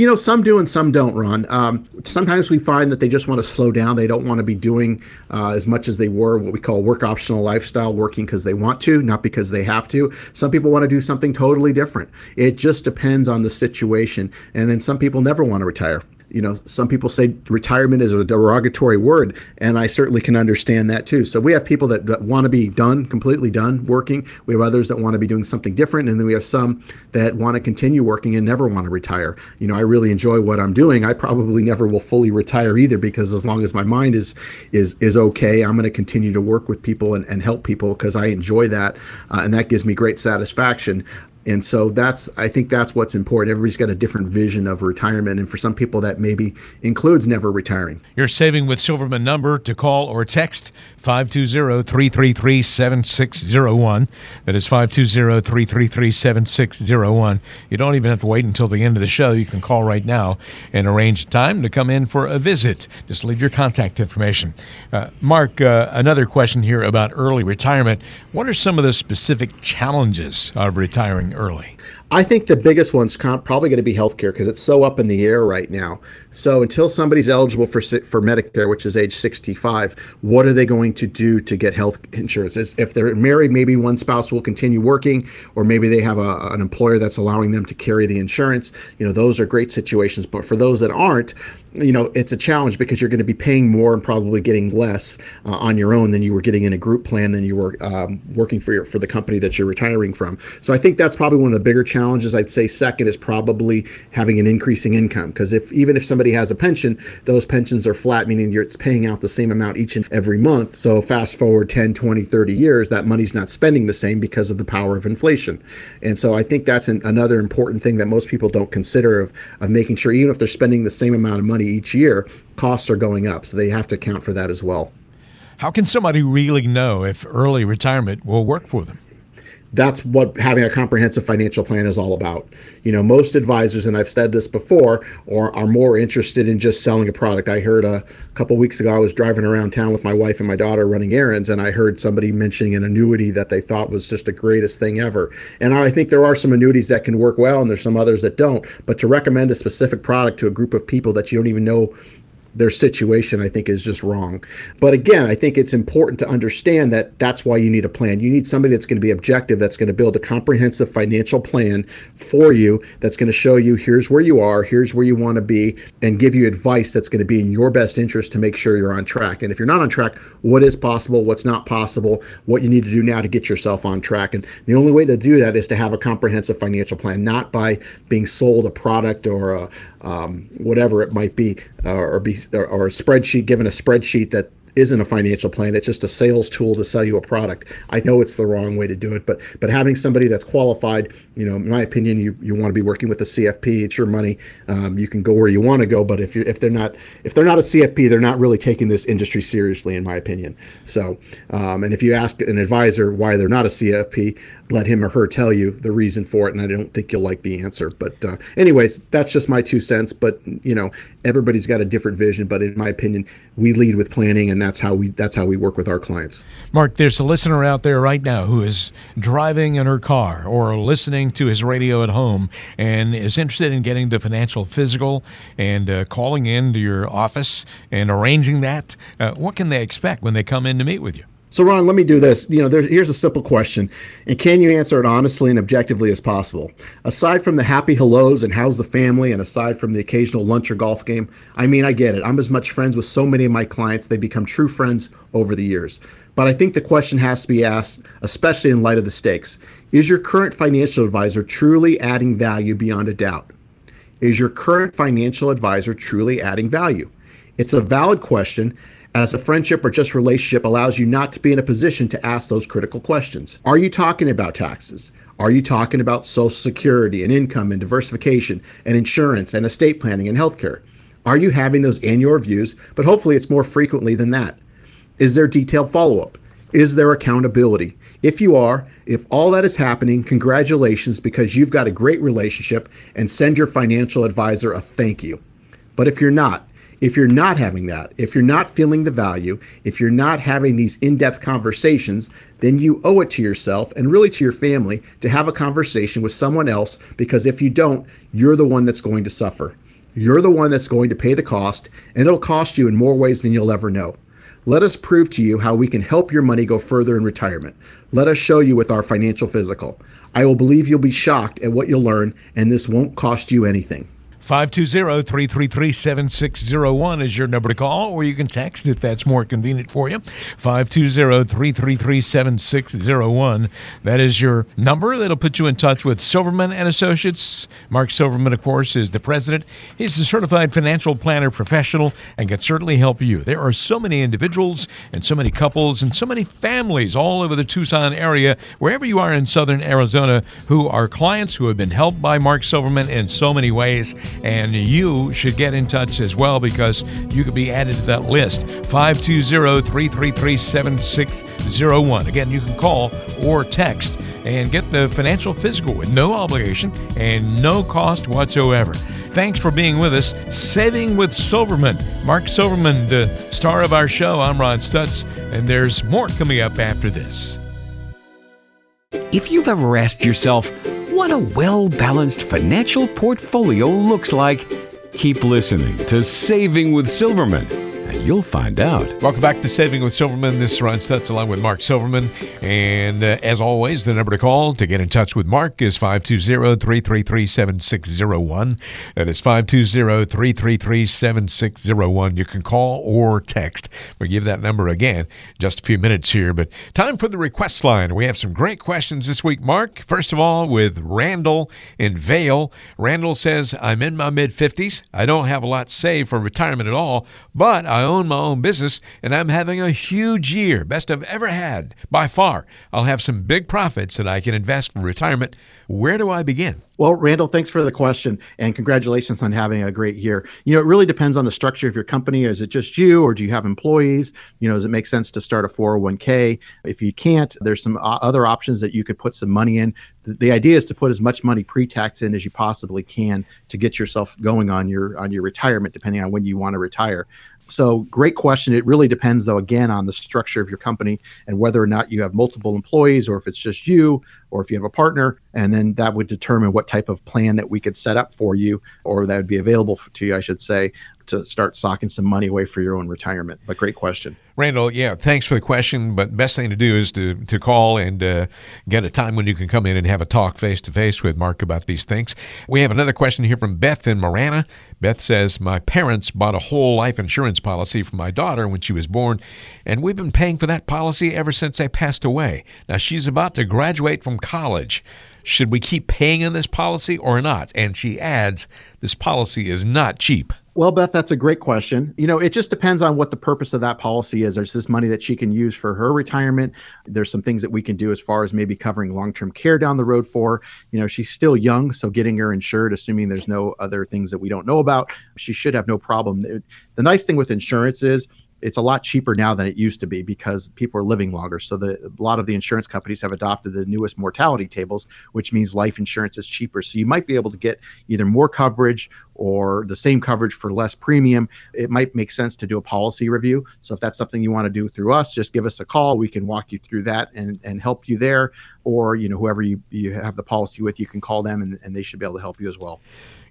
Speaker 3: You know, some do and some don't, Ron. Um, sometimes we find that they just want to slow down. They don't want to be doing uh, as much as they were, what we call work optional lifestyle, working because they want to, not because they have to. Some people want to do something totally different. It just depends on the situation. And then some people never want to retire you know, some people say retirement is a derogatory word, and I certainly can understand that too. So we have people that, that want to be done, completely done working. We have others that want to be doing something different, and then we have some that want to continue working and never want to retire. You know, I really enjoy what I'm doing. I probably never will fully retire either because as long as my mind is is is okay, I'm going to continue to work with people and, and help people because I enjoy that, uh, and that gives me great satisfaction And so that's I think that's what's important. Everybody's got a different vision of retirement, and for some people that maybe includes never retiring.
Speaker 2: you're saving with Silverman number to call or text 520-333-7601. That is 520-333-7601. You don't even have to wait until the end of the show. You can call right now and arrange a time to come in for a visit. Just leave your contact information. Uh, Mark, uh, another question here about early retirement. What are some of the specific challenges of retiring early?
Speaker 3: I think the biggest one's probably going to be healthcare because it's so up in the air right now. So until somebody's eligible for for Medicare, which is age 65, what are they going to do to get health insurance? If they're married, maybe one spouse will continue working, or maybe they have a, an employer that's allowing them to carry the insurance. You know, those are great situations. But for those that aren't, you know it's a challenge because you're going to be paying more and probably getting less uh, on your own than you were getting in a group plan than you were um, working for your for the company that you're retiring from. So i think that's probably one of the bigger challenges. I'd say second is probably having an increasing income because if even if somebody has a pension those pensions are flat meaning you're it's paying out the same amount each and every month. So fast forward 10 20 30 years that money's not spending the same because of the power of inflation. And so i think that's an, another important thing that most people don't consider of, of making sure even if they're spending the same amount of money money each year, costs are going up. So they have to account for that as well.
Speaker 2: How can somebody really know if early retirement will work for them?
Speaker 3: That's what having a comprehensive financial plan is all about. You know, most advisors, and I've said this before, or are more interested in just selling a product. I heard a couple weeks ago, I was driving around town with my wife and my daughter running errands, and I heard somebody mentioning an annuity that they thought was just the greatest thing ever. And I think there are some annuities that can work well, and there's some others that don't. But to recommend a specific product to a group of people that you don't even know their situation, I think, is just wrong. But again, I think it's important to understand that that's why you need a plan. You need somebody that's going to be objective, that's going to build a comprehensive financial plan for you, that's going to show you here's where you are, here's where you want to be, and give you advice that's going to be in your best interest to make sure you're on track. And if you're not on track, what is possible, what's not possible, what you need to do now to get yourself on track. And the only way to do that is to have a comprehensive financial plan, not by being sold a product or a, um, whatever it might be, uh, or be or, or a spreadsheet, given a spreadsheet that isn't a financial plan. It's just a sales tool to sell you a product. I know it's the wrong way to do it but but having somebody that's qualified you know in my opinion you, you want to be working with a cfp it's your money. Um, you can go where you want to go but if you if they're not if they're not a cfp they're not really taking this industry seriously in my opinion. So um, and if you ask an advisor why they're not a cfp let him or her tell you the reason for it and i don't think you'll like the answer. But uh, anyways that's just my two cents but you know everybody's got a different vision. But in my opinion we lead with planning and that's how we that's how we work with our clients.
Speaker 2: Mark there's a listener out there right now who is driving in her car or listening to his radio at home and is interested in getting the financial physical and uh, calling in to your office and arranging that. Uh, what can they expect when they come in to meet with you
Speaker 3: so, Ron, let me do this. You know, there, here's a simple question, and can you answer it honestly and objectively as possible? Aside from the happy hellos and how's the family, and aside from the occasional lunch or golf game, I mean, I get it. I'm as much friends with so many of my clients; they become true friends over the years. But I think the question has to be asked, especially in light of the stakes: Is your current financial advisor truly adding value beyond a doubt? Is your current financial advisor truly adding value? It's a valid question as a friendship or just relationship allows you not to be in a position to ask those critical questions. Are you talking about taxes? Are you talking about Social Security and income and diversification and insurance and estate planning and healthcare? Are you having those annual reviews? But hopefully it's more frequently than that. Is there detailed follow up? Is there accountability? If you are, if all that is happening, congratulations because you've got a great relationship and send your financial advisor a thank you. But if you're not, if you're not having that, if you're not feeling the value, if you're not having these in depth conversations, then you owe it to yourself and really to your family to have a conversation with someone else because if you don't, you're the one that's going to suffer. You're the one that's going to pay the cost, and it'll cost you in more ways than you'll ever know. Let us prove to you how we can help your money go further in retirement. Let us show you with our financial physical. I will believe you'll be shocked at what you'll learn, and this won't cost you anything.
Speaker 2: 520 333 7601 is your number to call, or you can text if that's more convenient for you. 520 333 7601. That is your number. That'll put you in touch with Silverman and Associates. Mark Silverman, of course, is the president. He's a certified financial planner professional and can certainly help you. There are so many individuals and so many couples and so many families all over the Tucson area, wherever you are in southern Arizona, who are clients who have been helped by Mark Silverman in so many ways and you should get in touch as well because you could be added to that list. 520 333 7601. Again, you can call or text and get the financial physical with no obligation and no cost whatsoever. Thanks for being with us. Saving with Silverman. Mark Silverman, the star of our show. I'm Ron Stutz, and there's more coming up after this.
Speaker 1: If you've ever asked yourself what a well balanced financial portfolio looks like, keep listening to Saving with Silverman, you'll find out.
Speaker 2: Welcome back to Saving with Silverman. This is Ron Stutz along with Mark Silverman. And uh, as always, the number to call to get in touch with Mark is 520 333 7601. That is 520 333 7601. You can call or text. We'll give that number again just a few minutes here. But time for the request line. We have some great questions this week, Mark. First of all, with Randall in Vail. Randall says, I'm in my mid 50s. I don't have a lot saved for retirement at all, but I own my own business and I'm having a huge year, best I've ever had by far. I'll have some big profits that I can invest for retirement. Where do I begin?
Speaker 3: Well, Randall, thanks for the question and congratulations on having a great year. You know, it really depends on the structure of your company. Is it just you or do you have employees? You know, does it make sense to start a 401k? If you can't, there's some uh, other options that you could put some money in. The, the idea is to put as much money pre-tax in as you possibly can to get yourself going on your on your retirement depending on when you want to retire. So, great question. It really depends, though, again, on the structure of your company and whether or not you have multiple employees or if it's just you or if you have a partner. And then that would determine what type of plan that we could set up for you or that would be available to you, I should say, to start socking some money away for your own retirement. But great question.
Speaker 2: Randall, yeah, thanks for the question. But best thing to do is to, to call and uh, get a time when you can come in and have a talk face to face with Mark about these things. We have another question here from Beth in Marana. Beth says, My parents bought a whole life insurance policy for my daughter when she was born, and we've been paying for that policy ever since they passed away. Now she's about to graduate from college. Should we keep paying in this policy or not? And she adds, This policy is not cheap.
Speaker 3: Well, Beth, that's a great question. You know, it just depends on what the purpose of that policy is. There's this money that she can use for her retirement. There's some things that we can do as far as maybe covering long term care down the road for. You know, she's still young, so getting her insured, assuming there's no other things that we don't know about, she should have no problem. The nice thing with insurance is it's a lot cheaper now than it used to be because people are living longer. So the, a lot of the insurance companies have adopted the newest mortality tables, which means life insurance is cheaper. So you might be able to get either more coverage or the same coverage for less premium. It might make sense to do a policy review. So if that's something you want to do through us, just give us a call. We can walk you through that and, and help you there. Or, you know, whoever you, you have the policy with, you can call them and, and they should be able to help you as well.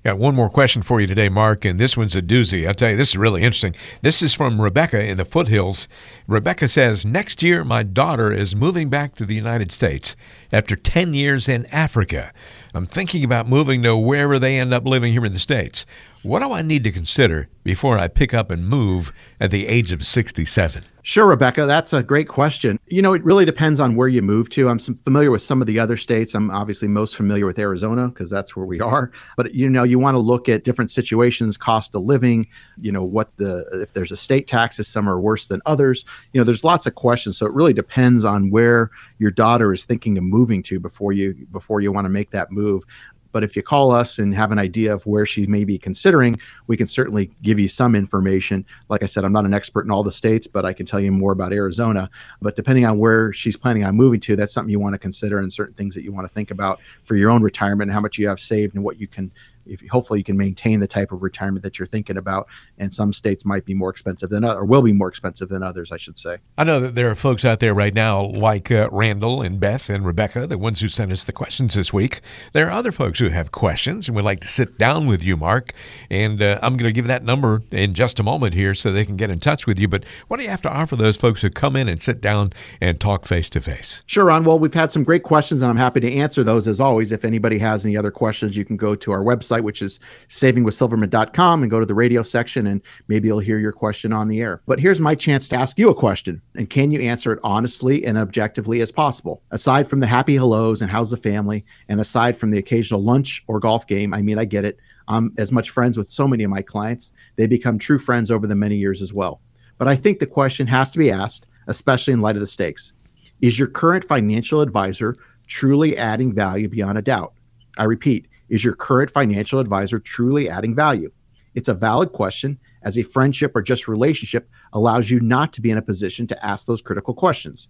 Speaker 2: Got one more question for you today, Mark, and this one's a doozy. I'll tell you, this is really interesting. This is from Rebecca in the foothills. Rebecca says, Next year, my daughter is moving back to the United States after 10 years in Africa. I'm thinking about moving to wherever they end up living here in the States. What do I need to consider before I pick up and move at the age of 67?
Speaker 3: Sure, Rebecca, that's a great question. You know, it really depends on where you move to. I'm familiar with some of the other states. I'm obviously most familiar with Arizona because that's where we are. But you know, you want to look at different situations, cost of living, you know, what the if there's a state taxes, some are worse than others. You know, there's lots of questions. So it really depends on where your daughter is thinking of moving to before you before you want to make that move. But if you call us and have an idea of where she may be considering, we can certainly give you some information. Like I said, I'm not an expert in all the states, but I can tell you more about Arizona. But depending on where she's planning on moving to, that's something you want to consider and certain things that you want to think about for your own retirement and how much you have saved and what you can if hopefully you can maintain the type of retirement that you're thinking about. And some states might be more expensive than others or will be more expensive than others, I should say.
Speaker 2: I know that there are folks out there right now like uh, Randall and Beth and Rebecca, the ones who sent us the questions this week. There are other folks who have questions and would like to sit down with you, Mark. And uh, I'm going to give that number in just a moment here so they can get in touch with you. But what do you have to offer those folks who come in and sit down and talk face to face?
Speaker 3: Sure, Ron. Well, we've had some great questions, and I'm happy to answer those as always. If anybody has any other questions, you can go to our website website, which is savingwithsilverman.com, and go to the radio section, and maybe you'll hear your question on the air. But here's my chance to ask you a question, and can you answer it honestly and objectively as possible? Aside from the happy hellos and how's the family, and aside from the occasional lunch or golf game, I mean, I get it. I'm as much friends with so many of my clients, they become true friends over the many years as well. But I think the question has to be asked, especially in light of the stakes Is your current financial advisor truly adding value beyond a doubt? I repeat, is your current financial advisor truly adding value? It's a valid question as a friendship or just relationship allows you not to be in a position to ask those critical questions.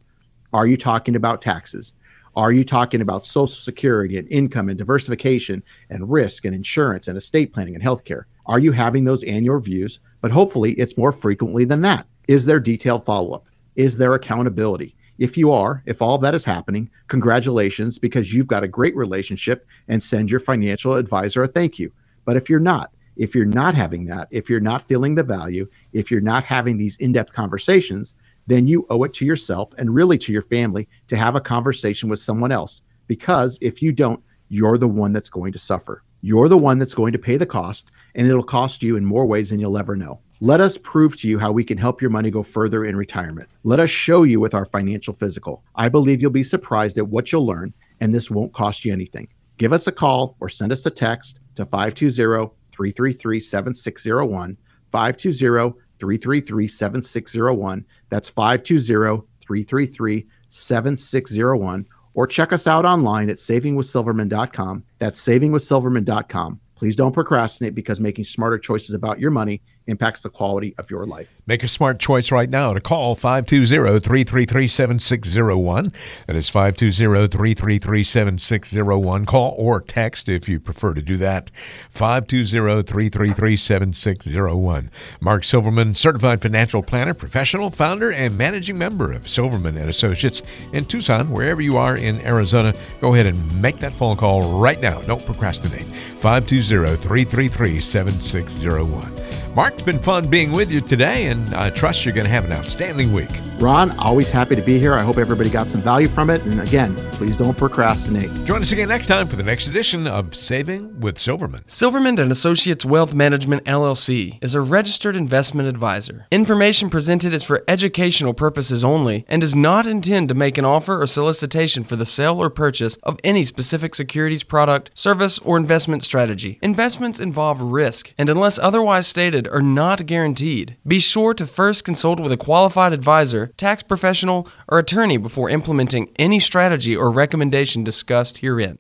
Speaker 3: Are you talking about taxes? Are you talking about social security and income and diversification and risk and insurance and estate planning and healthcare? Are you having those annual reviews? But hopefully it's more frequently than that. Is there detailed follow up? Is there accountability? If you are, if all that is happening, congratulations because you've got a great relationship and send your financial advisor a thank you. But if you're not, if you're not having that, if you're not feeling the value, if you're not having these in depth conversations, then you owe it to yourself and really to your family to have a conversation with someone else. Because if you don't, you're the one that's going to suffer. You're the one that's going to pay the cost, and it'll cost you in more ways than you'll ever know. Let us prove to you how we can help your money go further in retirement. Let us show you with our financial physical. I believe you'll be surprised at what you'll learn, and this won't cost you anything. Give us a call or send us a text to 520 333 7601. 520 333 7601. That's 520 333 7601. Or check us out online at savingwithsilverman.com. That's savingwithsilverman.com. Please don't procrastinate because making smarter choices about your money impacts the quality of your life.
Speaker 2: Make a smart choice right now to call 520 333 7601. That is 520 333 7601. Call or text if you prefer to do that. 520 333 7601. Mark Silverman, certified financial planner, professional, founder, and managing member of Silverman and Associates in Tucson, wherever you are in Arizona. Go ahead and make that phone call right now. Don't procrastinate. 520 333 7601. Mark, it's been fun being with you today, and I trust you're going to have an outstanding week.
Speaker 3: Ron, always happy to be here. I hope everybody got some value from it. And again, please don't procrastinate.
Speaker 2: Join us again next time for the next edition of Saving with Silverman.
Speaker 6: Silverman and Associates Wealth Management LLC is a registered investment advisor. Information presented is for educational purposes only and does not intend to make an offer or solicitation for the sale or purchase of any specific securities product, service, or investment strategy. Investments involve risk and unless otherwise stated are not guaranteed. Be sure to first consult with a qualified advisor tax professional, or attorney before implementing any strategy or recommendation discussed herein.